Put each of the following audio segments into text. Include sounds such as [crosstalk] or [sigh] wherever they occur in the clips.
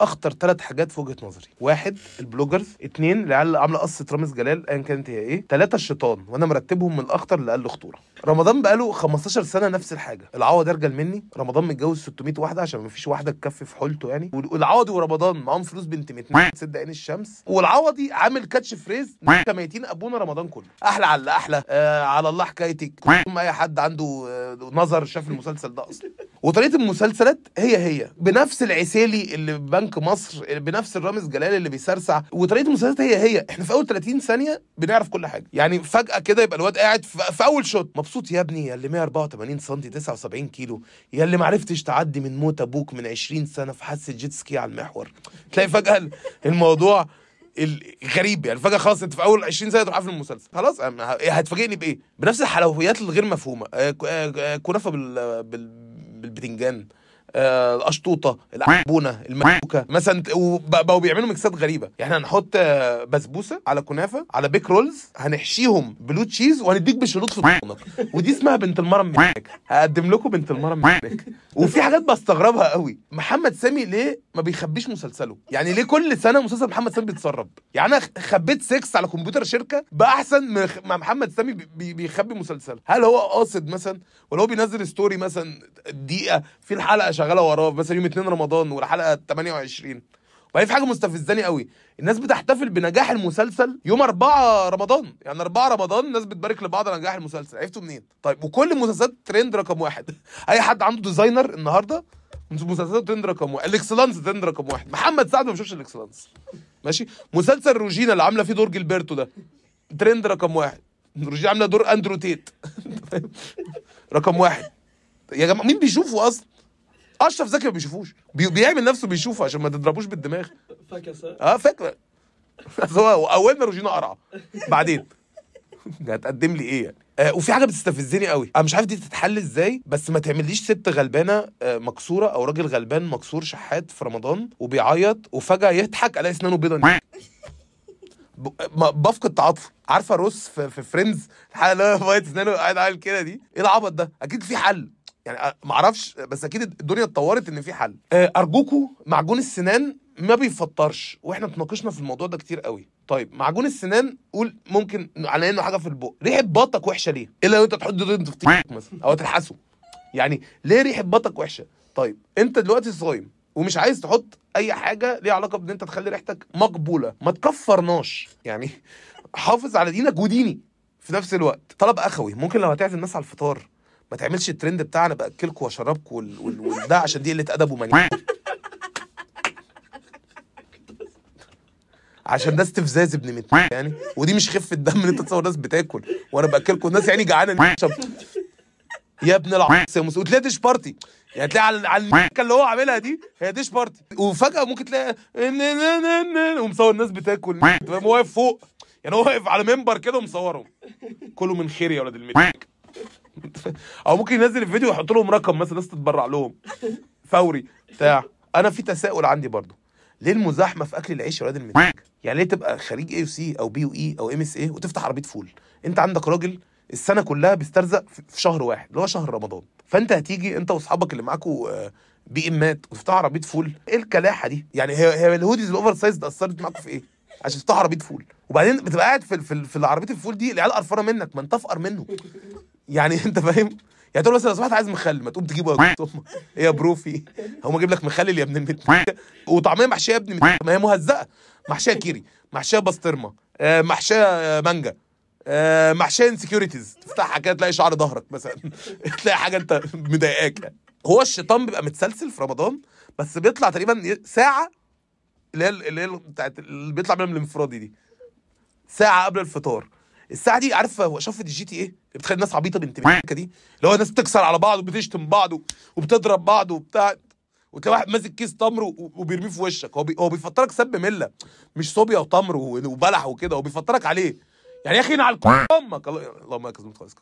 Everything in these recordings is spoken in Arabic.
أخطر ثلاث حاجات في وجهة نظري. واحد ال bloggers. اتنين العيال اللي عاملة قصة رامز جلال ايا كانت هي إيه. ثلاثة الشيطان. وأنا مرتبهم من الاخطر لأقل خطورة. رمضان بقاله 15 سنة نفس الحاجة. العوض أرجل مني. رمضان متجوز 600 واحدة عشان ما فيش واحدة تكفي في حولته يعني. والعوضي ورمضان معاهم فلوس بنت متنين. تصد عين الشمس. والعوضي عامل catch phrase. انت ميتين أبونا رمضان كله. أحلى على أحلى. آه على الله حكايتك. أي حد عنده آه نظر شاف المسلسل ده أصلا. وطريقة المسلسلات هي هي. بنفس العسيلي اللي بنك مصر بنفس الرامز جلال اللي بيسرسع. وطريقة المسلسلات هي هي. إحنا في أول 30 ثانية بنعرف كل حاجة. يعني فجأة كده يبقى الواد قاعد في, في أول shot مبسوط يا ابني يا اللي 184 سم 79 كيلو. يا اللي ما عرفتش تعدي من موت أبوك من 20 سنة في حادثة jet ski على المحور. تلاقي فجأة الموضوع الغريب يعني. فجأة خلاص انت في أول 20 سنه تروح قافل المسلسل. خلاص هتفاجئني بإيه؟ بنفس الحلويات الغير مفهومة. كنافة بال... بال... بالبتنجان آه القشطوطة العبونه المكوكه مثلا وبقوا بيعملوا ميكسات غريبة. يعني هنحط آه بسبوسة على كنافة على Bake Rolz هنحشيهم blue cheese وهنديك بشروط في ودي اسمها بنت المرم هقدم لكم بنت المرم وفي حاجات بستغربها قوي. محمد سامي ليه ما بيخبيش مسلسله؟ يعني ليه كل سنة مسلسل محمد سامي بيتسرب؟ يعني أنا خبيت سكس على كمبيوتر شركة بقى احسن من محمد سامي بي بيخبي مسلسله هل هو قاصد مثلا ولا هو بينزل story مثلا دقيقة في الحلقة شغالة وراه مثلا يوم 2 رمضان والحلقة 28 وبعدين في حاجة مستفزاني قوي. الناس بتحتفل بنجاح المسلسل يوم 4 رمضان. يعني 4 رمضان الناس بتبارك لبعض على نجاح المسلسل. عرفتوا منين؟ طيب وكل المسلسلات ترند رقم واحد. [laughs] أي حد عنده designer النهارده مسلسلات ترند رقم واحد. الإكسلانس ترند رقم واحد. محمد سعد ما بيشوفش الإكسلانس. ماشي؟ مسلسل روجينا اللي عاملة فيه دور جيلبرتو ده ترند رقم واحد. روجينا عاملة دور أندرو تيت. [laughs] رقم واحد. يا جماعة مين بيشوفه أصلا؟ أشرف زكي ما بيشوفوش. بي... بيعمل نفسه بيشوفه عشان ما تضربوش بالدماغ. فاكسة آه [laughs] هو اولنا روجينا قرعة. بعدين. هتقدم لي إيه يعني؟ آه وفي حاجة بتستفزني قوي. أنا مش عارف دي تتحل إزاي بس ما تعمليش ست غلبانة آه مكسورة أو راجل غلبان مكسور شحات في رمضان وبيعيط وفجأة يضحك ألاقي إسنانه بيضة. ب- ما- بفقد تعاطفه عارفة روس في, في Friends؟ الحلقة اللي هو فايت إسنانه. قاعد عامل كده دي. إيه العبط ده؟ أكيد في حل. يعني ما أعرفش بس أكيد الدنيا اتطورت ان في حل. آه، ارجوكوا معجون السنان ما بيفطرش وإحنا اتناقشنا في الموضوع ده كتير قوي. طيب معجون السنان قول ممكن على انه حاجة في البق. ريحة بقك وحشة ليه؟ إلا لو انت تحط deodorant في [laughs] مثلا أو تلحسه. يعني ليه ريحة بقك وحشة؟ طيب انت دلوقتي صايم ومش عايز تحط أي حاجة ليها علاقة بإن انت تخلي ريحتك مقبولة ما تكفرناش. يعني حافظ على دينك وديني في نفس الوقت. طلب أخوي ممكن لو هتعزم الناس على الفطار ما تعملش الترند بتاعنا باكلكم واشربكم وال... وال... وده عشان دي قلة أدب ومنيع عشان ده استفزاز ابن مت يعني. ودي مش خفة دم إن أنت تصور ناس بتاكل. وأنا باكلكم الناس يعني جعانة يا ابن العص. يا مسعود تلاقي dish party. يعني تلاقي على على اللي هو عاملها دي هي dish party. وفجأة ممكن تلاقي ومصور الناس بتاكل. واقف فوق. يعني هو واقف على منبر كده ومصورهم. كلوا من خير يا ولاد الملك. [laughs] أو ممكن ينزل الفيديو ويحط لهم رقم مثلا الناس تتبرع لهم. [laughs] فوري. بتاع. أنا في تساؤل عندي برضو ليه المزاحمة في أكل العيش يا ولاد الملك يعني ليه تبقى خريج AUC أو BUE أو MSA وتفتح عربية فول؟ أنت عندك راجل السنة كلها بيسترزق في شهر واحد اللي هو شهر رمضان. فأنت هتيجي أنت وأصحابك اللي معاكوا آه، BM ات وتفتحوا عربية فول. إيه الكلاحة دي؟ يعني هي هي ال hoodies ال oversize أثرت معاكوا في إيه؟ عشان تفتحوا عربية فول. وبعدين بتبقى قاعد في في, في عربيه الفول دي العيال قرفانة منك ما أنت أفقر منه. يعني [laughs] انت فاهم؟ يعني تقول مثلا لو سمحت عايز مخلل ما تقوم تجيبه يا. [laughs] إيه يا بروفي؟ هقوم أجيب لك مخلل يا ابن المت [laughs] وطعمية محشية يا ابن ما هي مهزقه محشية كيري محشية بسطرمة آه، محشية آه، مانجا آه محشية insecurities تفتحها كده تلاقي شعر ظهرك مثلا. تلاقي حاجة انت مضايقاك. هو الشيطان بيبقى متسلسل في رمضان بس بيطلع تقريبا ساعة اللي هي اللي هي بتاعت اللي بيطلع منها من الانفرادي دي. ساعة قبل الفطار. الساعة دي عارفه شفت ال GTA بتخلي الناس عبيطة بنت دي؟ اللي هو الناس بتكسر على بعض وبتشتم بعض وبتضرب بعض وبتاع. وتلاقي واحد ماسك كيس تمر وبيرميه في وشك. هو. هو بيفطرك سب ملة مش صوبيا وتمر وبلح وكده. هو بيفطرك عليه. يعني يا أخي على أمك. الله- اللهم لك الحمد خلاص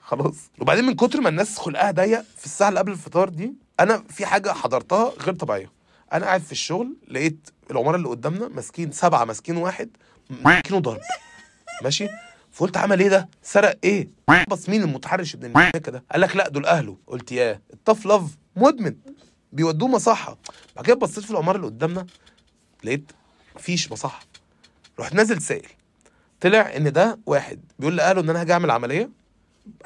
خلاص. وبعدين من كتر ما الناس خلقها ضيق في الساعة اللي قبل الفطار دي أنا في حاجة حضرتها غير طبيعية. أنا قاعد في الشغل لقيت العمارة اللي قدامنا ماسكين سبعة ماسكين واحد ماسكينه ضرب. ماشي؟ فقلت عمل إيه ده؟ سرق إيه؟ بص مين المتحرش ابن [laughs] المكه ده؟ قال لك لا دول أهله. قلت ياه الطف لاف مدمن بيودوه مصحة. بعد كده بصيت في العمارة اللي قدامنا لقيت مفيش مصحة. رحت نازل سائل. طلع إن ده واحد. بيقول لأهله إن أنا هاجي أعمل عملية.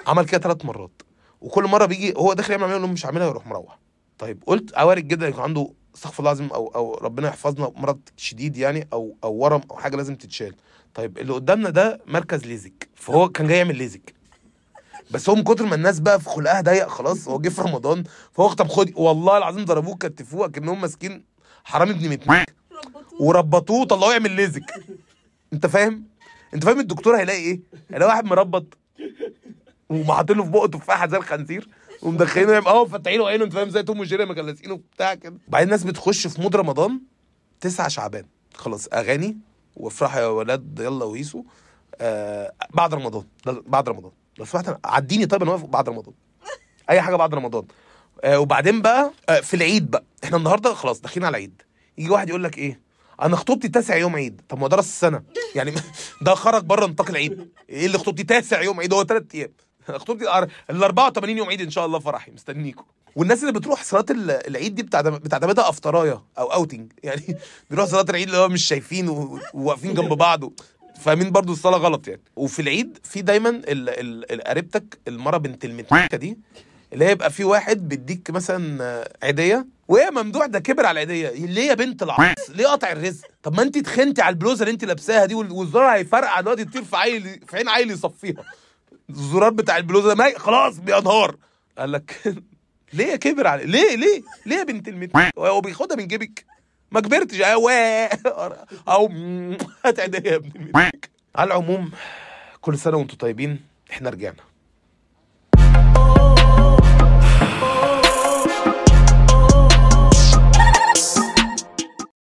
عمل كده ثلاث مرات. وكل مرة بيجي هو داخل يعمل عملية يقول لهم مش عاملها ويروح مروح. طيب قلت عوارض جدا يكون عنده استغفر الله العظيم أو أو ربنا يحفظنا مرض شديد يعني أو أو ورم أو حاجة لازم تتشال. طيب اللي قدامنا ده مركز ليزك فهو كان جاي يعمل ليزك. بس هو من كتر ما الناس بقى في خلقها ضيق خلاص هو جه في رمضان فهو طب خد والله العظيم ضربوه كتفوه كانهم ماسكين حرامي ابن متنك وربطوه وطلعوه يعمل ليزك. أنت فاهم؟ أنت فاهم الدكتور هيلاقي إيه؟ هيلاقي واحد مربط ومحاطين له في بقه تفاحة زي الخنزير. ومدخلينه يعمل آه فاتحينه عينه انت فاهم زي توم وجيري مجلسينه بتاع كده؟ بعدين الناس بتخش في مود رمضان تسعة شعبان. خلاص أغاني وافرحوا يا ولاد يلا وهيسوا آه بعد رمضان. بعد رمضان. لو سمحت عديني طيب أنا واقف بعد رمضان. أي حاجة بعد رمضان. آه وبعدين بقى آه في العيد بقى. إحنا النهارده خلاص داخلين على العيد. يجي واحد يقول لك إيه؟ أنا خطوبتي تاسع يوم عيد. طب ما هو درس السنة. يعني [laughs] ده خرج بره نطاق العيد. إيه اللي خطوبتي تاسع يوم عيد؟ هو ثلاث أيام. [laughs] خطوبتي ال 84 يوم عيد إن شاء الله فرحي مستنيكم. والناس اللي بتروح صلاة ال- العيد دي بتعتم- بتعتمدها افطرايه أو اوتنج [laughs] يعني بيروح صلاة العيد اللي هو مش شايفين وواقفين جنب بعض فاهمين برضو الصلاة غلط يعني. وفي العيد في دايما قريبتك المرة بنت المتكة دي اللي هي يبقى في واحد بيديك مثلا عيدية وهي ممدوح ده كبر على العيدية. ليه يا بنت العص ليه قطع الرزق. طب ما انت اتخنتي على البلوزة اللي انت لابساها دي وال- والزرار هيفرقع دلوقتي تطير في عيل في عين عيل يصفيها. الزرار بتاع البلوزة ما- خلاص بينهار. قال لك [laughs] ليه يا كبر على ليه ليه؟ ليه يا بنت المت هو بياخدها من جيبك؟ ما كبرتش. [laughs] أو أو هات عيديه يا ابن المت. على العموم كل سنة وأنتم طيبين إحنا رجعنا.